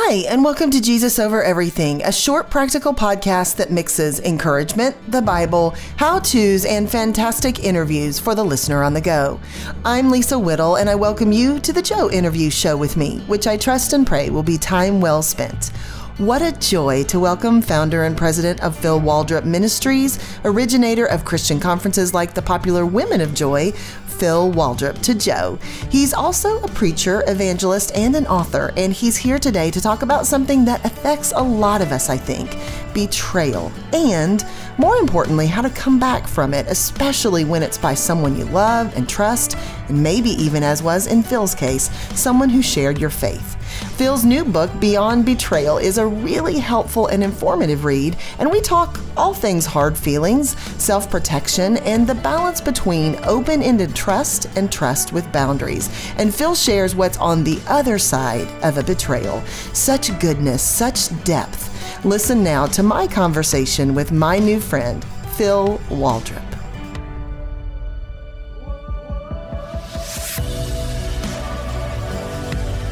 Hi, and welcome to Jesus Over Everything, a short practical podcast that mixes encouragement, the Bible, how to's, and fantastic interviews for the listener on the go. I'm Lisa Whittle, and I welcome you to the Joe Interview Show with me, which I trust and pray will be time well spent. What a joy to welcome founder and president of Phil Waldrep Ministries, originator of Christian conferences like the popular Women of Joy, Phil Waldrep, to Joe. He's also a preacher, evangelist, and an author, and he's here today to talk about something that affects a lot of us, I think betrayal, and more importantly, how to come back from it, especially when it's by someone you love and trust, and maybe even, as was in Phil's case, someone who shared your faith. Phil's new book, Beyond Betrayal, is a really helpful and informative read, and we talk all things hard feelings, self protection, and the balance between open ended trust and trust with boundaries. And Phil shares what's on the other side of a betrayal. Such goodness, such depth. Listen now to my conversation with my new friend, Phil Waldrep.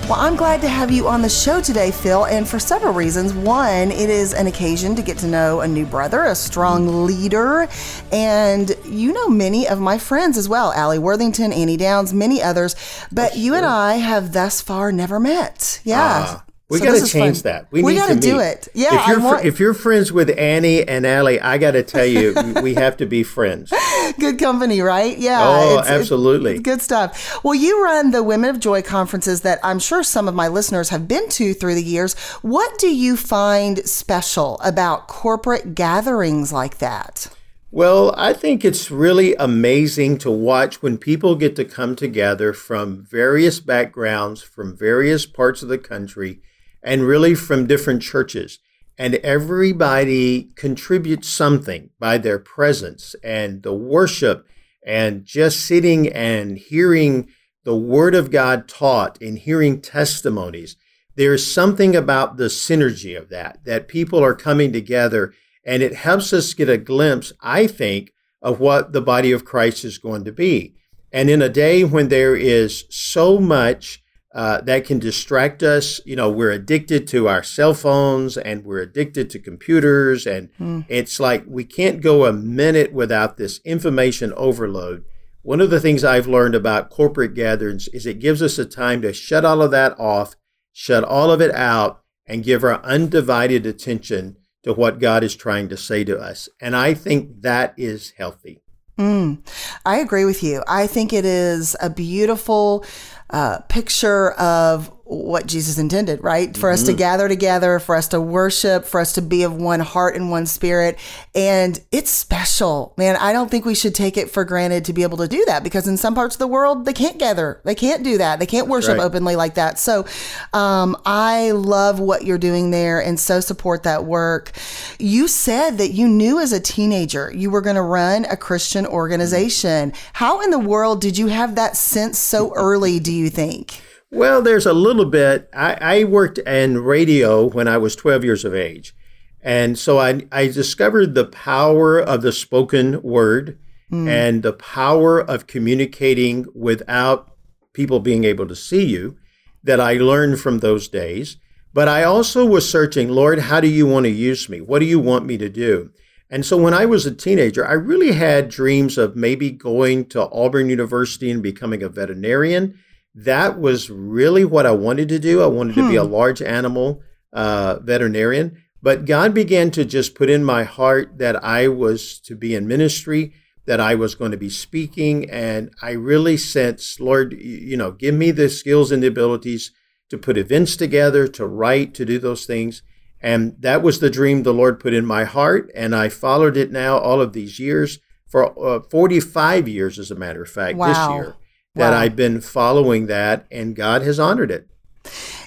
Well, I'm glad to have you on the show today, Phil, and for several reasons. One, it is an occasion to get to know a new brother, a strong leader, and you know many of my friends as well Alli Worthington, Annie Downs, many others. But you and I have thus far never met. Yeah. Uh, we so got to change fun. that. We, we got to do it. Yeah. If you're, want... if you're friends with Annie and Alli, I got to tell you, we have to be friends. Good company, right? Yeah. Oh, it's, absolutely. It's good stuff. Well, you run the Women of Joy conferences that I'm sure some of my listeners have been to through the years. What do you find special about corporate gatherings like that? Well, I think it's really amazing to watch when people get to come together from various backgrounds, from various parts of the country and really from different churches. And everybody contributes something by their presence and the worship and just sitting and hearing the Word of God taught and hearing testimonies. There's something about the synergy of that, that people are coming together and it helps us get a glimpse, I think, of what the body of Christ is going to be. And in a day when there is so much uh, that can distract us. You know, we're addicted to our cell phones and we're addicted to computers. And mm. it's like we can't go a minute without this information overload. One of the things I've learned about corporate gatherings is it gives us a time to shut all of that off, shut all of it out, and give our undivided attention to what God is trying to say to us. And I think that is healthy. Mm, I agree with you. I think it is a beautiful uh, picture of what Jesus intended, right? For mm-hmm. us to mm-hmm. gather together, for us to worship, for us to be of one heart and one spirit. And it's special, man. I don't think we should take it for granted to be able to do that because in some parts of the world, they can't gather. They can't do that. They can't worship right. openly like that. So um, I love what you're doing there and so support that work. You said that you knew as a teenager you were going to run a Christian organization. How in the world did you have that sense so early, do you think? Well, there's a little bit. I, I, worked in radio when I was 12 years of age. And so I, I discovered the power of the spoken word mm. and the power of communicating without people being able to see you that I learned from those days. But I also was searching, Lord, how do you want to use me? What do you want me to do? And so when I was a teenager, I really had dreams of maybe going to Auburn University and becoming a veterinarian that was really what I wanted to do. I wanted hmm. to be a hmm. large animal uh, veterinarian. But God began to just put in my heart that I was to be in ministry, that I was going to be speaking. And I really sensed, Lord, you know, give me the skills and the abilities to put events together, to write, to do those things. And that was the dream the Lord put in my heart. And I followed it now all of these years for uh, 45 years, as a matter of fact, wow. this year that wow. I've been following that, and God has honored it.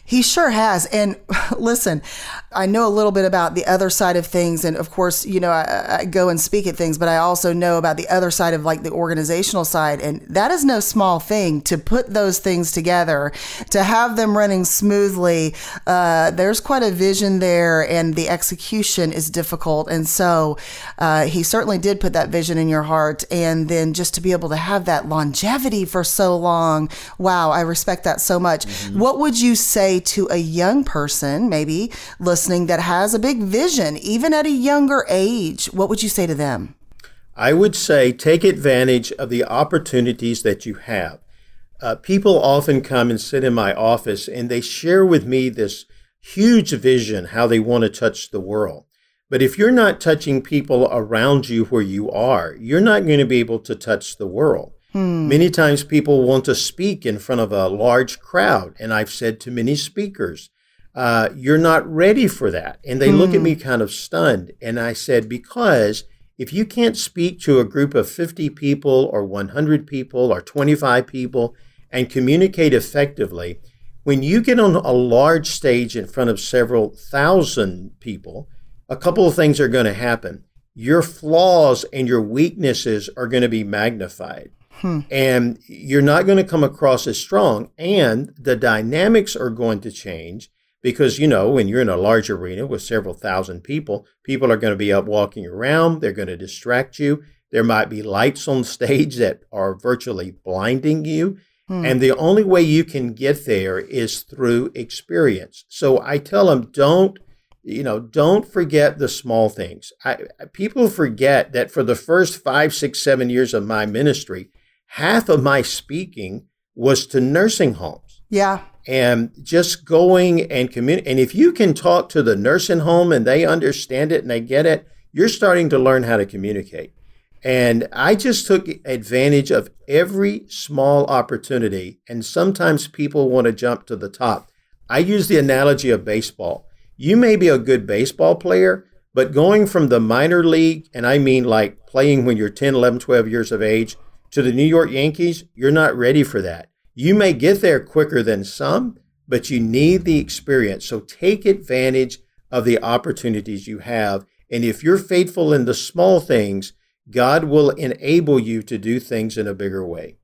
He sure has. And listen, I know a little bit about the other side of things. And of course, you know, I, I, go and speak at things, but I also know about the other side of like the organizational side. And that is no small thing to put those things together, to have them running smoothly. Uh, there's quite a vision there, and the execution is difficult. And so uh, he certainly did put that vision in your heart. And then just to be able to have that longevity for so long, wow, I respect that so much. Mm-hmm. What would you say? to a young person, maybe listening, that has a big vision, even at a younger age? What would you say to them? I would say take advantage of the opportunities that you have. Uh, people often come and sit in my office and they share with me this huge vision how they want to touch the world. But if you're not touching people around you where you are, you're not going to be able to touch the world. Hmm. Many times people want to speak in front of a large crowd. And I've said to many speakers, uh, you're not ready for that. And they hmm. look at hmm. me kind of stunned. And I said, because if you can't speak to a group of 50 people or 100 people or 25 people and communicate effectively, when you get on a large stage in front of several thousand people, a couple of things are going to happen. Your flaws and your weaknesses are going to be magnified. Hmm. And you're not going to come across as strong. And the dynamics are going to change because you know when you're in a large arena with several thousand people people are going to be up walking around they're going to distract you there might be lights on stage that are virtually blinding you hmm. and the only way you can get there is through experience. So i tell them don't you know don't forget the small things. I, people forget that for the first five six seven years of my ministry half of my speaking was to nursing homes. Yeah and just going and communicate. And if you can talk to the nursing home and they understand it and they get it, you're starting to learn how to communicate. And I just took advantage of every small opportunity. And sometimes people want to jump to the top. I use the analogy of baseball. You may be a good baseball player, but going from the minor league, and I mean like playing when you're 10, 11, 12 years of age, to the New York Yankees, you're not ready for that. You may get there quicker than some, but you need the experience. So take advantage of the opportunities you have. And if you're faithful in the small things, God will enable you to do things in a bigger way.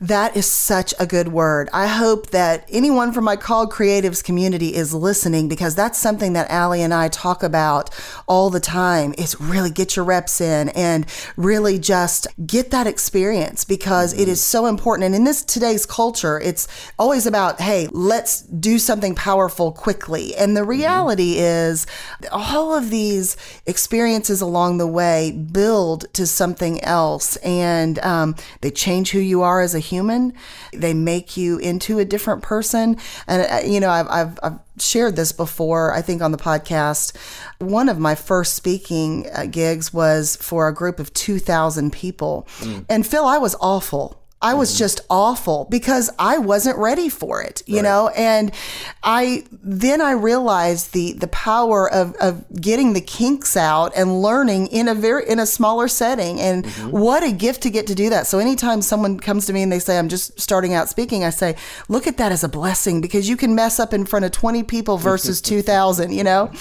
That is such a good word. I hope that anyone from my Called Creatives community is listening because that's something that Alli and I talk about all the time is really get your reps in and really just get that experience because mm-hmm. it is so important. And in this today's culture, it's always about, hey, let's do something powerful quickly. And the mm-hmm. reality mm-hmm. is all of these experiences along the way build to something else and um, they change who you are as a human. They make you into a different person. And, uh, you know, I've, I've, I've shared this before, I think on the podcast. One of my first speaking uh, gigs was for a group of 2,000 people. Mm. And Phil, I was awful. I was mm-hmm. just awful because I wasn't ready for it, you right. know? And I, then I realized the, the power of, of getting the kinks out and learning in a very, in a smaller setting. And mm-hmm. what a gift to get to do that. So anytime someone comes to me and they say, I'm just starting out speaking, I say, look at that as a blessing because you can mess up in front of 20 people versus 2000, you know?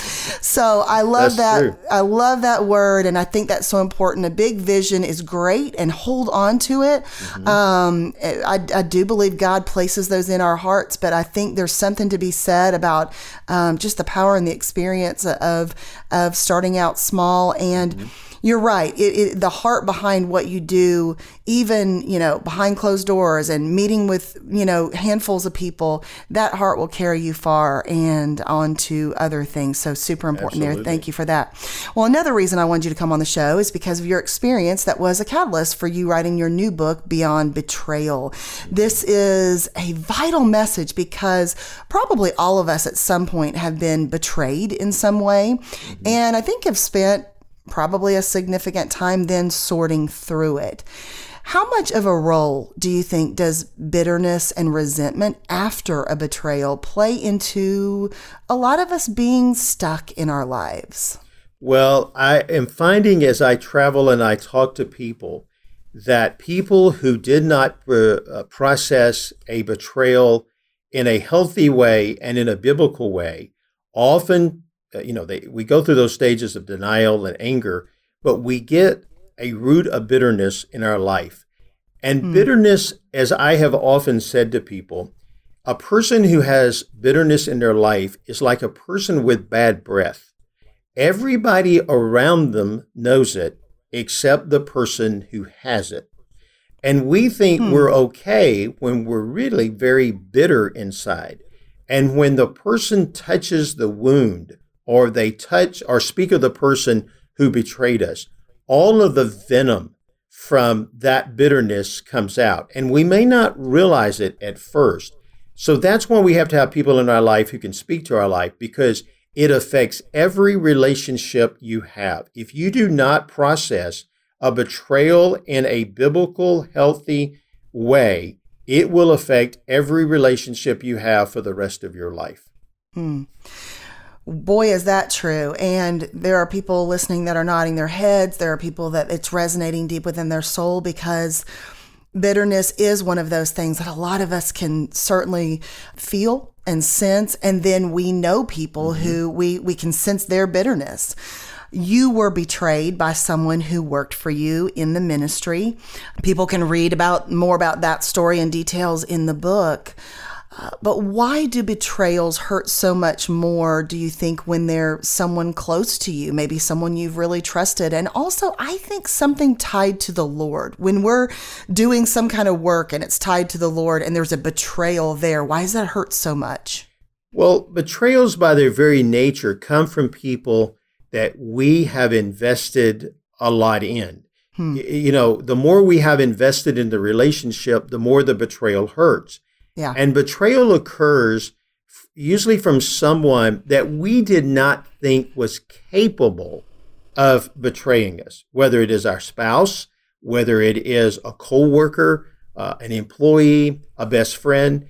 So I love That's that. True. I love that word. And I think that's so important. A big vision is great and hold on to it. Mm-hmm. Um, um, I, I, do believe God places those in our hearts, but I think there's something to be said about um, just the power and the experience of of starting out small and. Mm-hmm you're right. It, it, the heart behind what you do, even you know behind closed doors and meeting with you know handfuls of people, that heart will carry you far and on to other things. So super important Absolutely. there. Thank you for that. Well, another reason I wanted you to come on the show is because of your experience that was a catalyst for you writing your new book, Beyond Betrayal. This is a vital message because probably all of us at some point have been betrayed in some way, mm-hmm. and I think have spent probably a significant time then sorting through it. How much of a role do you think does bitterness and resentment after a betrayal play into a lot of us being stuck in our lives? Well, I am finding as I travel and I talk to people that people who did not uh, process a betrayal in a healthy way and in a biblical way often uh, you know, they, we go through those stages of denial and anger, but we get a root of bitterness in our life. And mm. bitterness, as I have often said to people, a person who has bitterness in their life is like a person with bad breath. Everybody around them knows it except the person who has it. And we think hmm. we're okay when we're really very bitter inside. And when the person touches the wound or they touch or speak of the person who betrayed us, all of the venom from that bitterness comes out. And we may not realize it at first. So that's why we have to have people in our life who can speak to our life because it affects every relationship you have. If you do not process a betrayal in a biblical, healthy way, it will affect every relationship you have for the rest of your life. Hmm. Boy, is that true. And there are people listening that are nodding their heads. There are people that it's resonating deep within their soul because bitterness is one of those things that a lot of us can certainly feel and sense. And then we know people mm-hmm. who we, we can sense their bitterness you were betrayed by someone who worked for you in the ministry. People can read about more about that story and details in the book. But why do betrayals hurt so much more, do you think, when they're someone close to you, maybe someone you've really trusted? And also, I think something tied to the Lord. When we're doing some kind of work and it's tied to the Lord and there's a betrayal there, why does that hurt so much? Well, betrayals by their very nature come from people that we have invested a lot in. Hmm. You know, the more we have invested in the relationship, the more the betrayal hurts. Yeah. And betrayal occurs usually from someone that we did not think was capable of betraying us, whether it is our spouse, whether it is a coworker, uh, an employee, a best friend.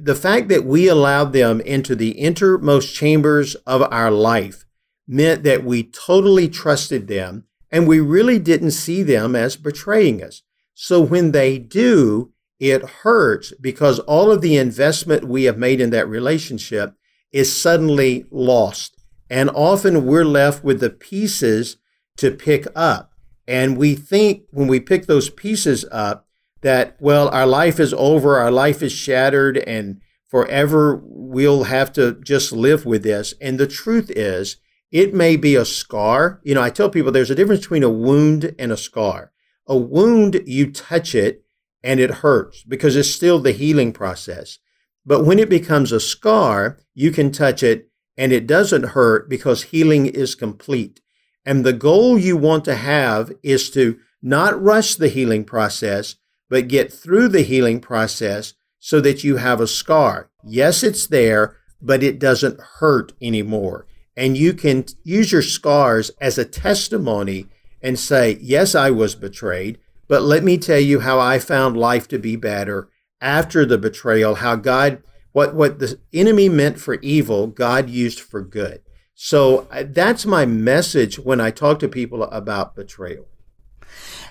The fact that we allowed them into the innermost chambers of our life meant that we totally trusted them and we really didn't see them as betraying us. So when they do, it hurts because all of the investment we have made in that relationship is suddenly lost. And often we're left with the pieces to pick up. And we think when we pick those pieces up that, well, our life is over, our life is shattered, and forever we'll have to just live with this. And the truth is, it may be a scar. You know, I tell people there's a difference between a wound and a scar. A wound, you touch it and it hurts because it's still the healing process. But when it becomes a scar, you can touch it and it doesn't hurt because healing is complete. And the goal you want to have is to not rush the healing process, but get through the healing process so that you have a scar. Yes, it's there, but it doesn't hurt anymore. And you can use your scars as a testimony and say, Yes, I was betrayed, but let me tell you how I found life to be better after the betrayal, how God, what, what the enemy meant for evil, God used for good. So uh, that's my message when I talk to people about betrayal.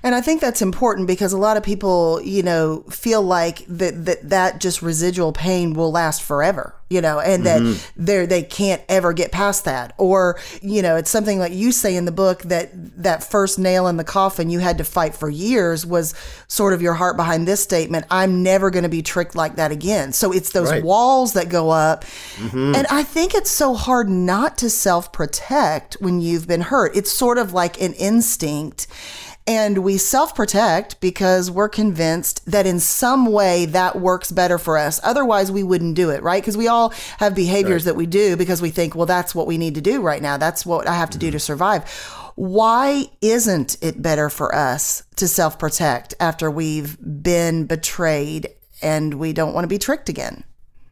And I think that's important because a lot of people, you know, feel like that that, that just residual pain will last forever, you know, and that mm-hmm. they they can't ever get past that. Or, you know, it's something like you say in the book that that first nail in the coffin you had to fight for years was sort of your heart behind this statement, I'm never going to be tricked like that again. So it's those right. walls that go up. Mm-hmm. And I think it's so hard not to self-protect when you've been hurt. It's sort of like an instinct. And we self protect because we're convinced that in some way that works better for us. Otherwise, we wouldn't do it, right? Because we all have behaviors right. that we do because we think, well, that's what we need to do right now. That's what I have to mm-hmm. do to survive. Why isn't it better for us to self protect after we've been betrayed and we don't want to be tricked again?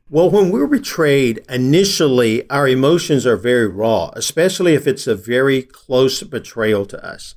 Well, when we're betrayed, initially our emotions are very raw, especially if it's a very close betrayal to us.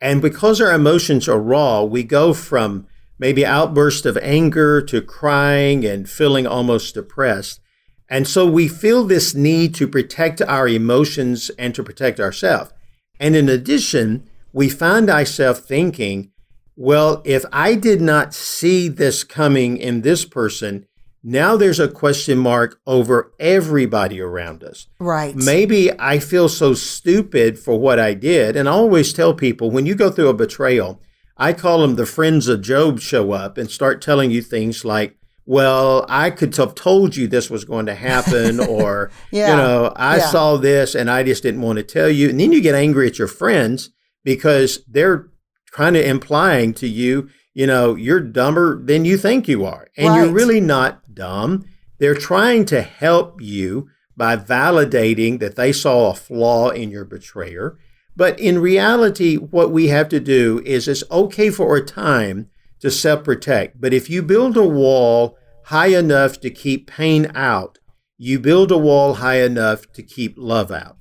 And because our emotions are raw, we go from maybe outbursts of anger to crying and feeling almost depressed. And so we feel this need to protect our emotions and to protect ourselves. And in addition, we find ourselves thinking, well, if I did not see this coming in this person, now there's a question mark over everybody around us. Right. Maybe I feel so stupid for what I did. And I always tell people when you go through a betrayal, I call them the friends of Job show up and start telling you things like, well, I could have told you this was going to happen, or, yeah. you know, I yeah. saw this and I just didn't want to tell you. And then you get angry at your friends because they're kind of implying to you, you know, you're dumber than you think you are. And right. you're really not dumb. They're trying to help you by validating that they saw a flaw in your betrayer. But in reality, what we have to do is it's okay for a time to self protect. But if you build a wall high enough to keep pain out, you build a wall high enough to keep love out.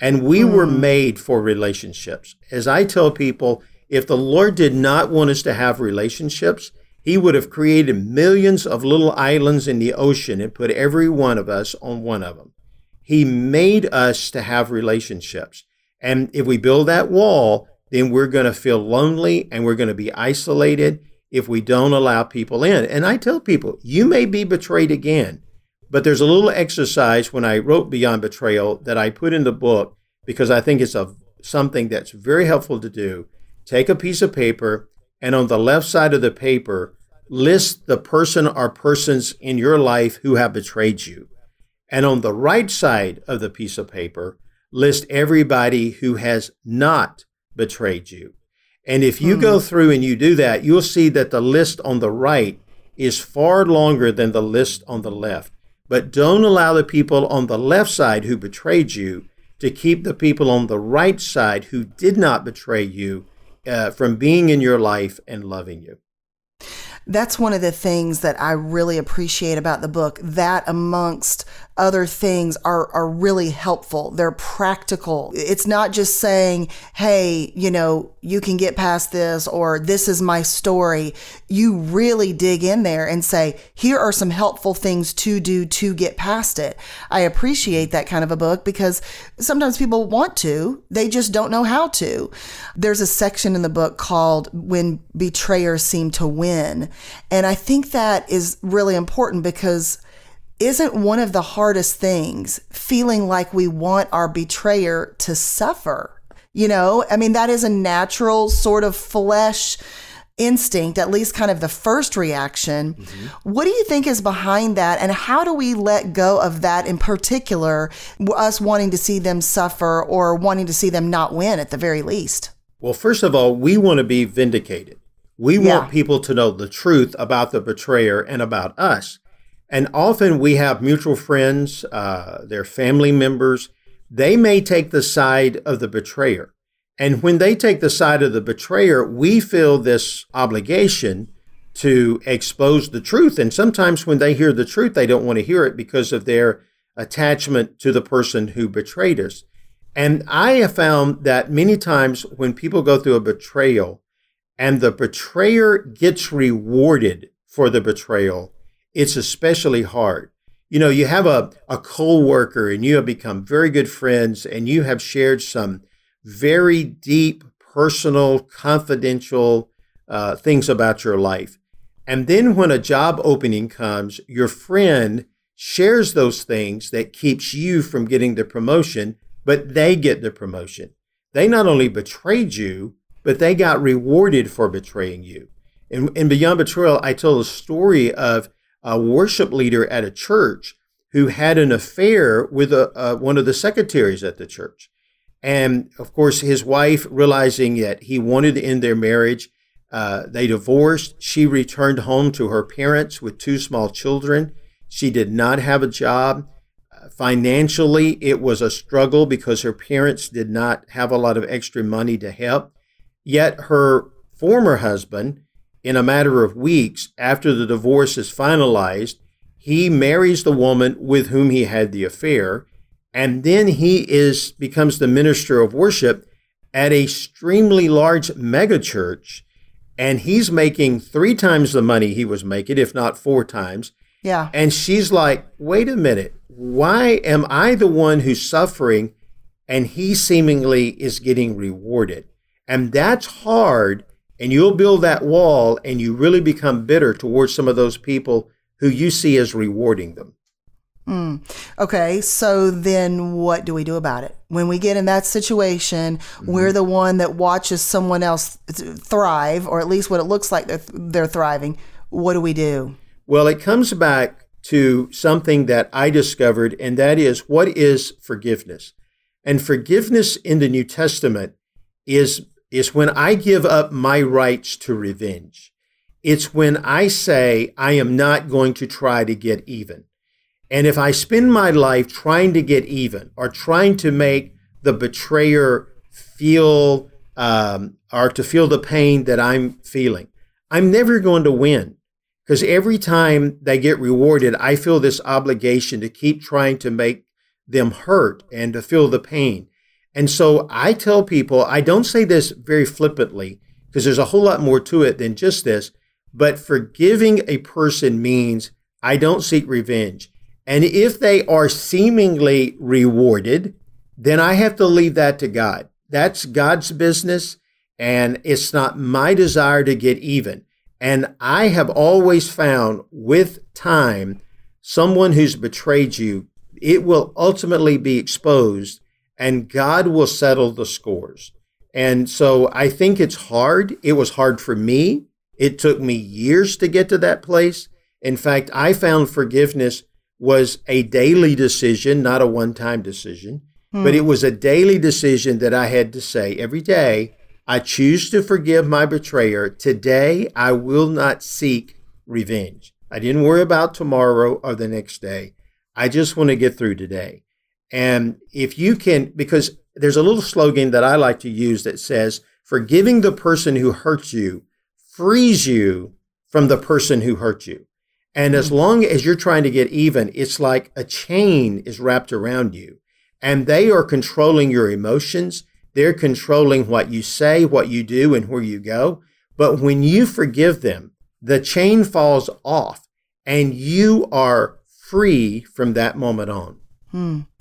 And we mm. were made for relationships. As I tell people, if the Lord did not want us to have relationships, He would have created millions of little islands in the ocean and put every one of us on one of them. He made us to have relationships. And if we build that wall, then we're going to feel lonely and we're going to be isolated if we don't allow people in. And I tell people, you may be betrayed again, but there's a little exercise when I wrote Beyond Betrayal that I put in the book because I think it's a, something that's very helpful to do. Take a piece of paper and on the left side of the paper, list the person or persons in your life who have betrayed you. And on the right side of the piece of paper, list everybody who has not betrayed you. And if you hmm. go through and you do that, you'll see that the list on the right is far longer than the list on the left. But don't allow the people on the left side who betrayed you to keep the people on the right side who did not betray you uh, from being in your life and loving you that's one of the things that I really appreciate about the book. That amongst other things are, are really helpful. They're practical. It's not just saying, Hey, you know, you can get past this or this is my story. You really dig in there and say, here are some helpful things to do to get past it. I appreciate that kind of a book because sometimes people want to, they just don't know how to. There's a section in the book called When Betrayers Seem to Win. And I think that is really important because isn't one of the hardest things feeling like we want our betrayer to suffer? You know, I mean, that is a natural sort of flesh instinct, at least kind of the first reaction. Mm-hmm. What do you think is behind that? And how do we let go of that in particular, us wanting to see them suffer or wanting to see them not win at the very least? Well, first of all, we want to be vindicated. We yeah. want people to know the truth about the betrayer and about us. And often we have mutual friends, uh, their family members. They may take the side of the betrayer. And when they take the side of the betrayer, we feel this obligation to expose the truth. And sometimes when they hear the truth, they don't want to hear it because of their attachment to the person who betrayed us. And I have found that many times when people go through a betrayal and the betrayer gets rewarded for the betrayal, it's especially hard. You know, you have a, a co-worker and you have become very good friends and you have shared some very deep, personal, confidential uh, things about your life. And then when a job opening comes, your friend shares those things that keeps you from getting the promotion, but they get the promotion. They not only betrayed you, but they got rewarded for betraying you. And, in Beyond Betrayal, I told a story of a worship leader at a church who had an affair with a, one of the secretaries at the church. And of course, his wife, realizing that he wanted to end their marriage, uh, they divorced. She returned home to her parents with two small children. She did not have a job. Uh, financially, it was a struggle because her parents did not have a lot of extra money to help. Yet her former husband in a matter of weeks after the divorce is finalized, he marries the woman with whom he had the affair, and then he is becomes the minister of worship at a extremely large megachurch, and he's making three times the money he was making, if not four times. Yeah. And she's like, wait a minute, why am I the one who's suffering and he seemingly is getting rewarded? And that's hard and you'll build that wall and you really become bitter towards some of those people who you see as rewarding them. Mm. Okay, so then what do we do about it? When we get in that situation, mm-hmm. we're the one that watches someone else thrive, or at least what it looks like they're, they're thriving. What do we do? Well, it comes back to something that I discovered, and that is what is forgiveness? And forgiveness in the New Testament is is when I give up my rights to revenge. It's when I say I am not going to try to get even. And if I spend my life trying to get even or trying to make the betrayer feel um, or to feel the pain that I'm feeling, I'm never going to win. Because every time they get rewarded, I feel this obligation to keep trying to make them hurt and to feel the pain. And so I tell people, I don't say this very flippantly because there's a whole lot more to it than just this, but forgiving a person means I don't seek revenge. And if they are seemingly rewarded, then I have to leave that to God. That's God's business. And it's not my desire to get even. And I have always found with time, someone who's betrayed you, it will ultimately be exposed and God will settle the scores. And so I think it's hard. It was hard for me. It took me years to get to that place. In fact, I found forgiveness was a daily decision, not a one time decision, hmm. but it was a daily decision that I had to say every day, I choose to forgive my betrayer. Today, I will not seek revenge. I didn't worry about tomorrow or the next day. I just want to get through today. And if you can, because there's a little slogan that I like to use that says, forgiving the person who hurts you frees you from the person who hurt you. And as hmm. long as you're trying to get even, it's like a chain is wrapped around you and they are controlling your emotions. They're controlling what you say, what you do, and where you go. But when you forgive them, the chain falls off and you are free from that moment on. Hmm.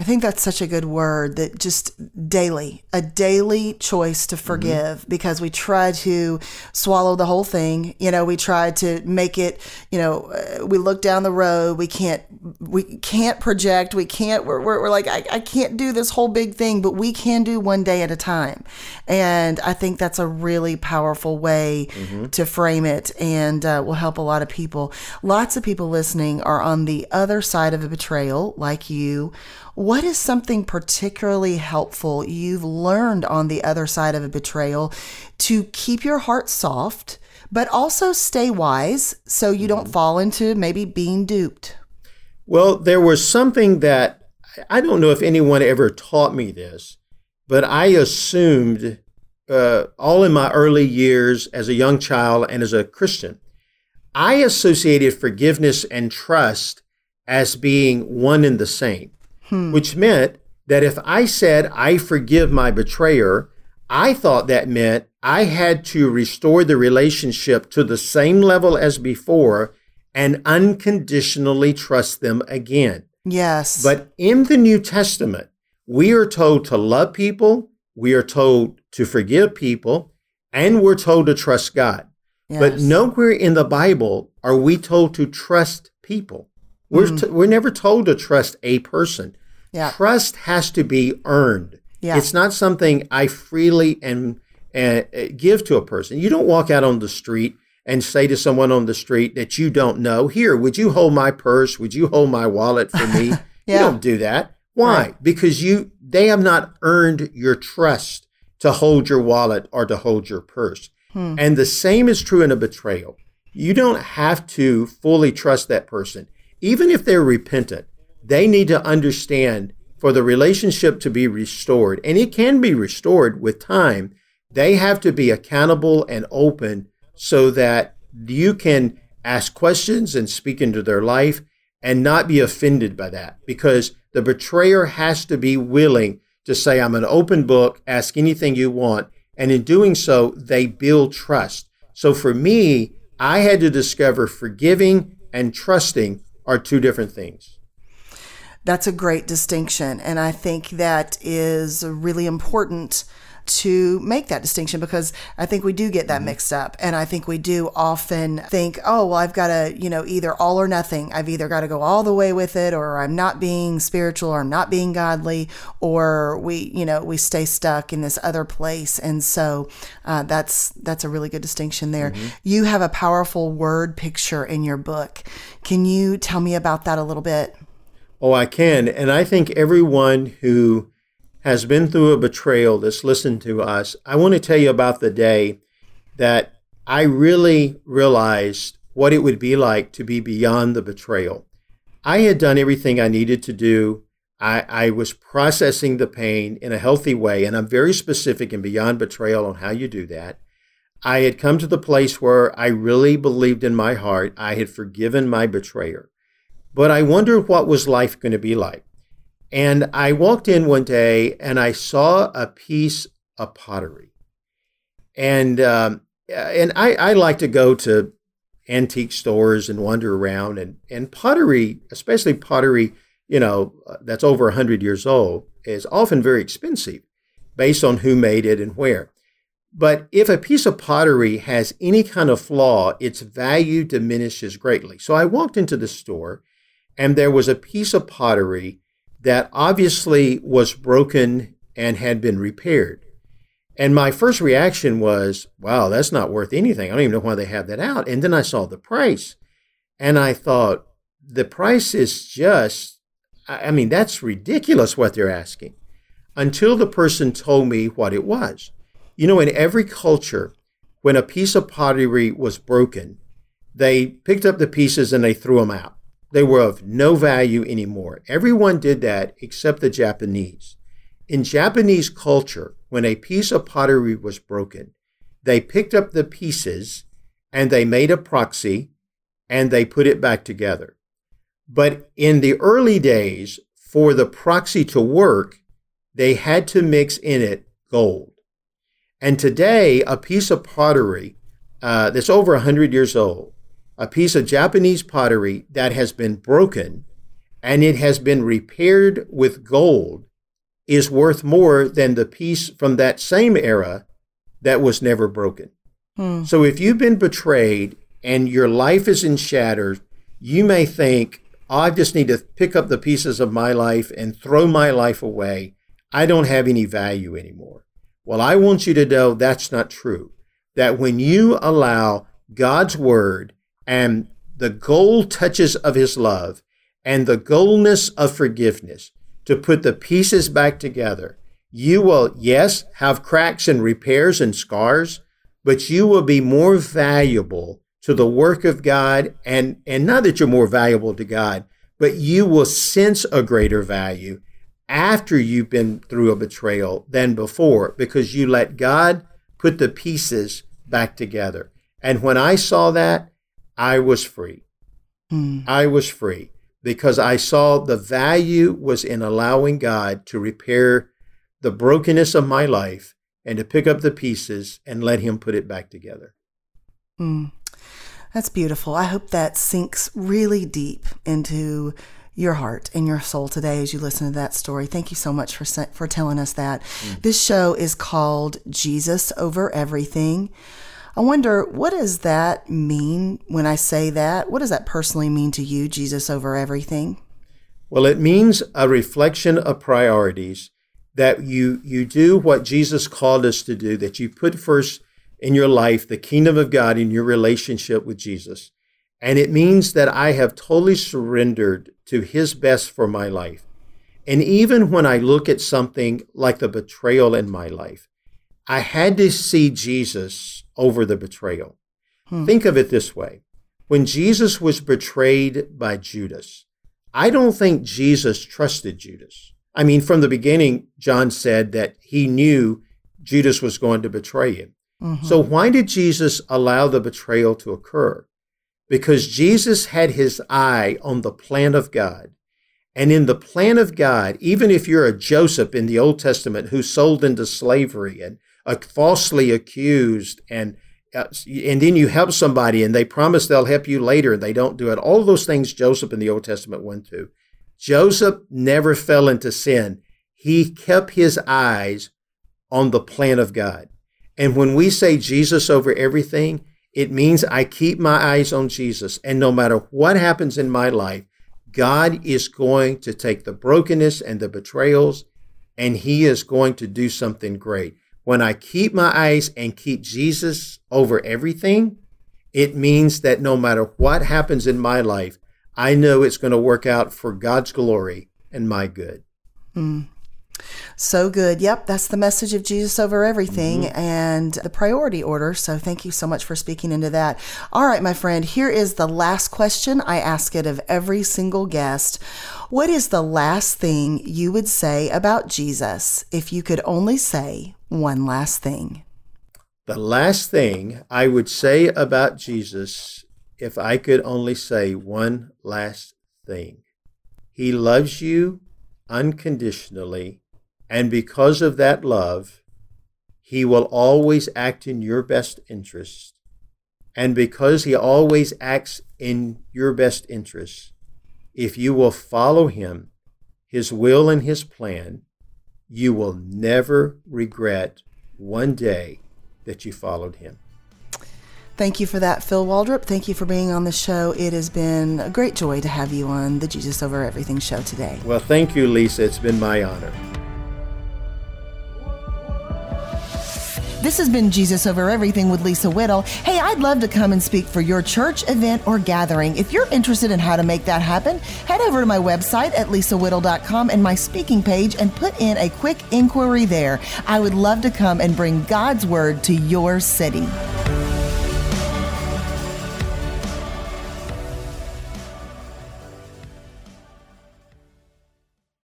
I think that's such a good word that just daily, a daily choice to mm-hmm. forgive mm-hmm. because we try to swallow the whole thing. You know, we try to make it, you know, uh, we look down the road, we can't, we can't project, we can't, we're, we're, we're like, I, I can't do this whole big thing, but we can do one day at a time. And I think that's a really powerful way mm-hmm. to frame it and uh, will help a lot of people. Lots of people listening are on the other side of a betrayal, like you what is something particularly helpful you've learned on the other side of a betrayal to keep your heart soft, but also stay wise so you don't mm-hmm. fall into maybe being duped? Well, there was something that I don't know if anyone ever taught me this, but I assumed uh, all in my early years as a young child and as a Christian, I associated forgiveness and trust as being one and the same hmm. which meant that if I said, I forgive my betrayer, I thought that meant I had to restore the relationship to the same level as before and unconditionally trust them again. Yes. But in the New Testament, we are told to love people, we are told to forgive people, and we're told to trust God. Yes. But nowhere in the Bible are we told to trust people. We're, mm. t- we're never told to trust a person. Yeah. Trust has to be earned. Yeah. It's not something I freely and uh, give to a person. You don't walk out on the street and say to someone on the street that you don't know, "Here, would you hold my purse? Would you hold my wallet for me?" yeah. You don't do that. Why? Right. Because you they have not earned your trust to hold your wallet or to hold your purse. Hmm. And the same is true in a betrayal. You don't have to fully trust that person, even if they're repentant they need to understand for the relationship to be restored, and it can be restored with time, they have to be accountable and open so that you can ask questions and speak into their life and not be offended by that because the betrayer has to be willing to say, I'm an open book, ask anything you want. And in doing so, they build trust. So for me, I had to discover forgiving and trusting are two different things. That's a great distinction. And I think that is really important to make that distinction because I think we do get that mm-hmm. mixed up. And I think we do often think, oh, well, I've got to, you know, either all or nothing. I've either got to go all the way with it or I'm not being spiritual or I'm not being godly or we, you know, we stay stuck in this other place. And so uh, that's, that's a really good distinction there. Mm-hmm. You have a powerful word picture in your book. Can you tell me about that a little bit? Oh, I can. And I think everyone who has been through a betrayal that's listened to us, I want to tell you about the day that I really realized what it would be like to be beyond the betrayal. I had done everything I needed to do. I, I was processing the pain in a healthy way, and I'm very specific and beyond betrayal on how you do that. I had come to the place where I really believed in my heart I had forgiven my betrayer. But I wondered what was life going to be like. And I walked in one day and I saw a piece of pottery. And um, and I, I like to go to antique stores and wander around and, and pottery, especially pottery, you know, uh, that's over 100 years old, is often very expensive based on who made it and where. But if a piece of pottery has any kind of flaw, its value diminishes greatly. So I walked into the store and there was a piece of pottery that obviously was broken and had been repaired. And my first reaction was, wow, that's not worth anything. I don't even know why they have that out. And then I saw the price and I thought, the price is just, I mean, that's ridiculous what they're asking until the person told me what it was. You know, in every culture, when a piece of pottery was broken, they picked up the pieces and they threw them out. They were of no value anymore. Everyone did that except the Japanese. In Japanese culture, when a piece of pottery was broken, they picked up the pieces and they made an epoxy and they put it back together. But in the early days, for the epoxy to work, they had to mix in it gold. And today, a piece of pottery uh, that's over 100 years old a piece of Japanese pottery that has been broken and it has been repaired with gold is worth more than the piece from that same era that was never broken. Hmm. So if you've been betrayed and your life is in shatters, you may think, oh, I just need to pick up the pieces of my life and throw my life away. I don't have any value anymore. Well, I want you to know that's not true. That when you allow God's word and the gold touches of his love and the goldness of forgiveness to put the pieces back together, you will, yes, have cracks and repairs and scars, but you will be more valuable to the work of God. And, and not that you're more valuable to God, but you will sense a greater value after you've been through a betrayal than before because you let God put the pieces back together. And when I saw that, I was free. Mm. I was free because I saw the value was in allowing God to repair the brokenness of my life and to pick up the pieces and let Him put it back together. Mm. That's beautiful. I hope that sinks really deep into your heart and your soul today as you listen to that story. Thank you so much for for telling us that. Mm. This show is called Jesus Over Everything. I wonder, what does that mean when I say that? What does that personally mean to you, Jesus over everything? Well, it means a reflection of priorities that you you do what Jesus called us to do, that you put first in your life the kingdom of God in your relationship with Jesus. And it means that I have totally surrendered to his best for my life. And even when I look at something like the betrayal in my life, I had to see Jesus over the betrayal. Hmm. Think of it this way when Jesus was betrayed by Judas, I don't think Jesus trusted Judas. I mean, from the beginning, John said that he knew Judas was going to betray him. Mm-hmm. So, why did Jesus allow the betrayal to occur? Because Jesus had his eye on the plan of God. And in the plan of God, even if you're a Joseph in the Old Testament who sold into slavery and falsely accused and uh, and then you help somebody and they promise they'll help you later and they don't do it. All those things Joseph in the Old Testament went through. Joseph never fell into sin. He kept his eyes on the plan of God. And when we say Jesus over everything, it means I keep my eyes on Jesus. And no matter what happens in my life, God is going to take the brokenness and the betrayals and he is going to do something great when I keep my eyes and keep Jesus over everything, it means that no matter what happens in my life, I know it's going to work out for God's glory and my good. Mm. So good. Yep, that's the message of Jesus over everything mm-hmm. and the priority order. So thank you so much for speaking into that. All right, my friend, here is the last question. I ask it of every single guest. What is the last thing you would say about Jesus if you could only say one last thing? The last thing I would say about Jesus if I could only say one last thing. He loves you unconditionally and because of that love, he will always act in your best interest. And because he always acts in your best interest, if you will follow him, his will and his plan, you will never regret one day that you followed him. Thank you for that, Phil Waldrep. Thank you for being on the show. It has been a great joy to have you on the Jesus Over Everything show today. Well, thank you, Lisa. It's been my honor. This has been Jesus Over Everything with Lisa Whittle. Hey, I'd love to come and speak for your church, event, or gathering. If you're interested in how to make that happen, head over to my website at lisawhittle.com and my speaking page and put in a quick inquiry there. I would love to come and bring God's word to your city.